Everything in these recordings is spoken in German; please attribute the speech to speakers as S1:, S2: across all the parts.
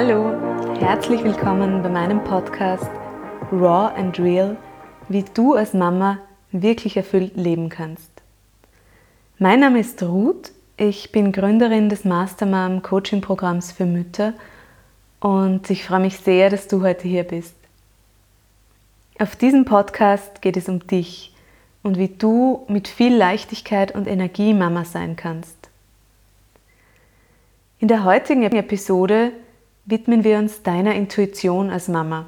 S1: Hallo, herzlich willkommen bei meinem Podcast Raw and Real, wie du als Mama wirklich erfüllt leben kannst. Mein Name ist Ruth, ich bin Gründerin des Mastermom Coaching Programms für Mütter und ich freue mich sehr, dass du heute hier bist. Auf diesem Podcast geht es um dich und wie du mit viel Leichtigkeit und Energie Mama sein kannst. In der heutigen Episode widmen wir uns deiner Intuition als Mama,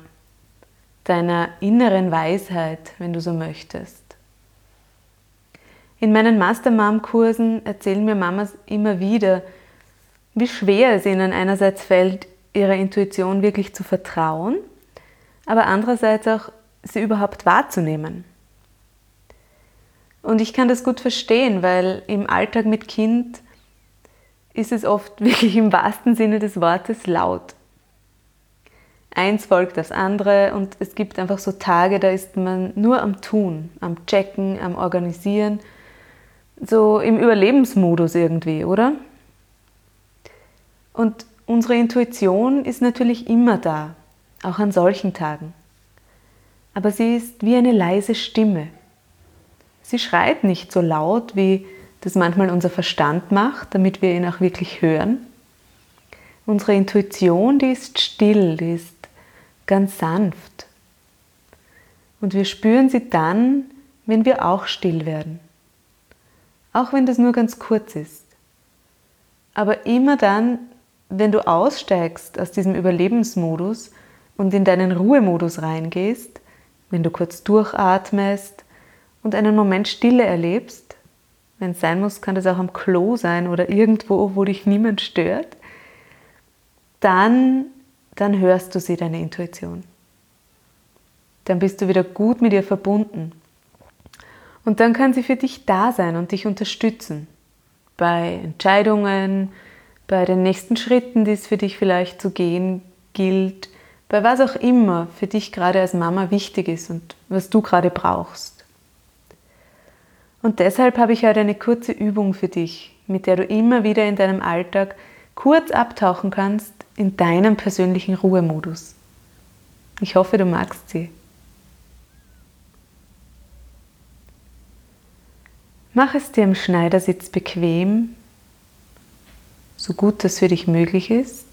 S1: deiner inneren Weisheit, wenn du so möchtest. In meinen Master-Mom-Kursen erzählen mir Mamas immer wieder, wie schwer es ihnen einerseits fällt, ihrer Intuition wirklich zu vertrauen, aber andererseits auch sie überhaupt wahrzunehmen. Und ich kann das gut verstehen, weil im Alltag mit Kind ist es oft wirklich im wahrsten Sinne des Wortes laut. Eins folgt das andere und es gibt einfach so Tage, da ist man nur am Tun, am Checken, am Organisieren, so im Überlebensmodus irgendwie, oder? Und unsere Intuition ist natürlich immer da, auch an solchen Tagen. Aber sie ist wie eine leise Stimme. Sie schreit nicht so laut wie das manchmal unser Verstand macht, damit wir ihn auch wirklich hören. Unsere Intuition, die ist still, die ist ganz sanft. Und wir spüren sie dann, wenn wir auch still werden. Auch wenn das nur ganz kurz ist. Aber immer dann, wenn du aussteigst aus diesem Überlebensmodus und in deinen Ruhemodus reingehst, wenn du kurz durchatmest und einen Moment Stille erlebst, wenn es sein muss, kann das auch am Klo sein oder irgendwo, wo dich niemand stört. Dann, dann hörst du sie, deine Intuition. Dann bist du wieder gut mit ihr verbunden. Und dann kann sie für dich da sein und dich unterstützen. Bei Entscheidungen, bei den nächsten Schritten, die es für dich vielleicht zu gehen gilt, bei was auch immer für dich gerade als Mama wichtig ist und was du gerade brauchst. Und deshalb habe ich heute eine kurze Übung für dich, mit der du immer wieder in deinem Alltag kurz abtauchen kannst in deinem persönlichen Ruhemodus. Ich hoffe, du magst sie. Mach es dir im Schneidersitz bequem, so gut das für dich möglich ist,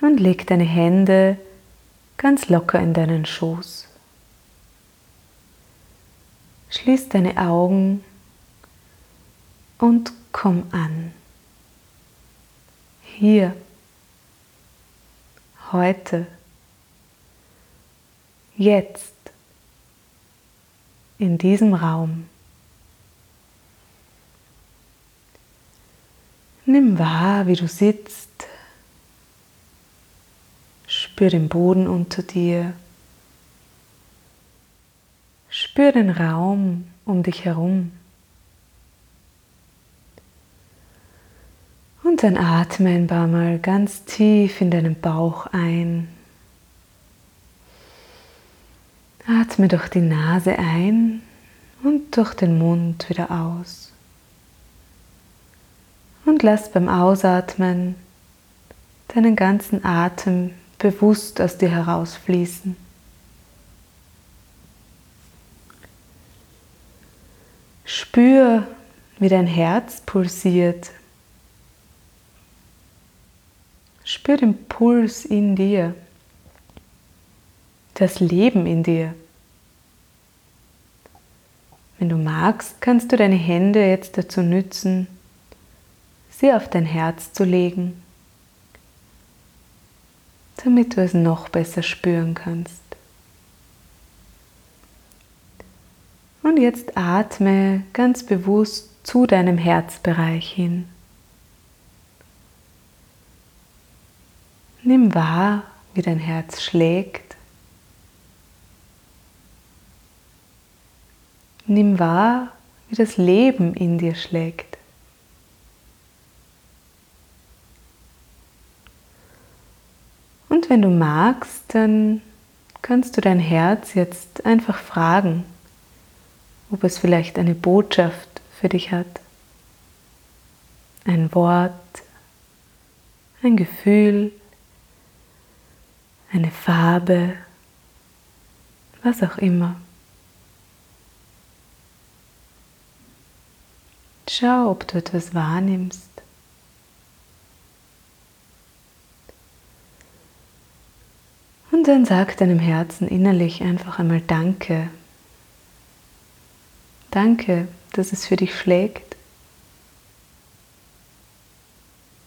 S1: und leg deine Hände ganz locker in deinen Schoß. Schließ deine Augen und komm an. Hier, heute, jetzt, in diesem Raum. Nimm wahr, wie du sitzt. Spür den Boden unter dir. Spür den Raum um dich herum. Und dann atme ein paar Mal ganz tief in deinen Bauch ein. Atme durch die Nase ein und durch den Mund wieder aus. Und lass beim Ausatmen deinen ganzen Atem bewusst aus dir herausfließen. Spür, wie dein Herz pulsiert. Spür den Puls in dir, das Leben in dir. Wenn du magst, kannst du deine Hände jetzt dazu nützen, sie auf dein Herz zu legen, damit du es noch besser spüren kannst. Und jetzt atme ganz bewusst zu deinem Herzbereich hin. Nimm wahr, wie dein Herz schlägt. Nimm wahr, wie das Leben in dir schlägt. Und wenn du magst, dann kannst du dein Herz jetzt einfach fragen, ob es vielleicht eine Botschaft für dich hat, ein Wort, ein Gefühl, eine Farbe, was auch immer. Schau, ob du etwas wahrnimmst. Und dann sag deinem Herzen innerlich einfach einmal Danke. Danke, dass es für dich schlägt.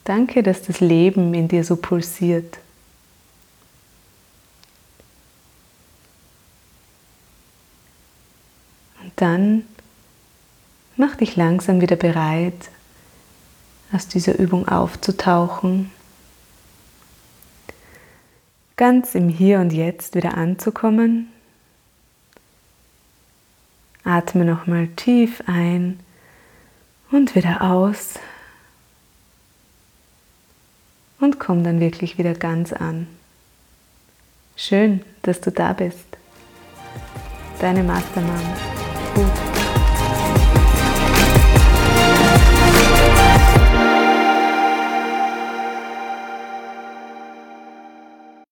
S1: Danke, dass das Leben in dir so pulsiert. Und dann mach dich langsam wieder bereit, aus dieser Übung aufzutauchen ganz im Hier und Jetzt wieder anzukommen. Atme nochmal tief ein und wieder aus und komm dann wirklich wieder ganz an. Schön, dass du da bist. Deine Mastermam. Gut.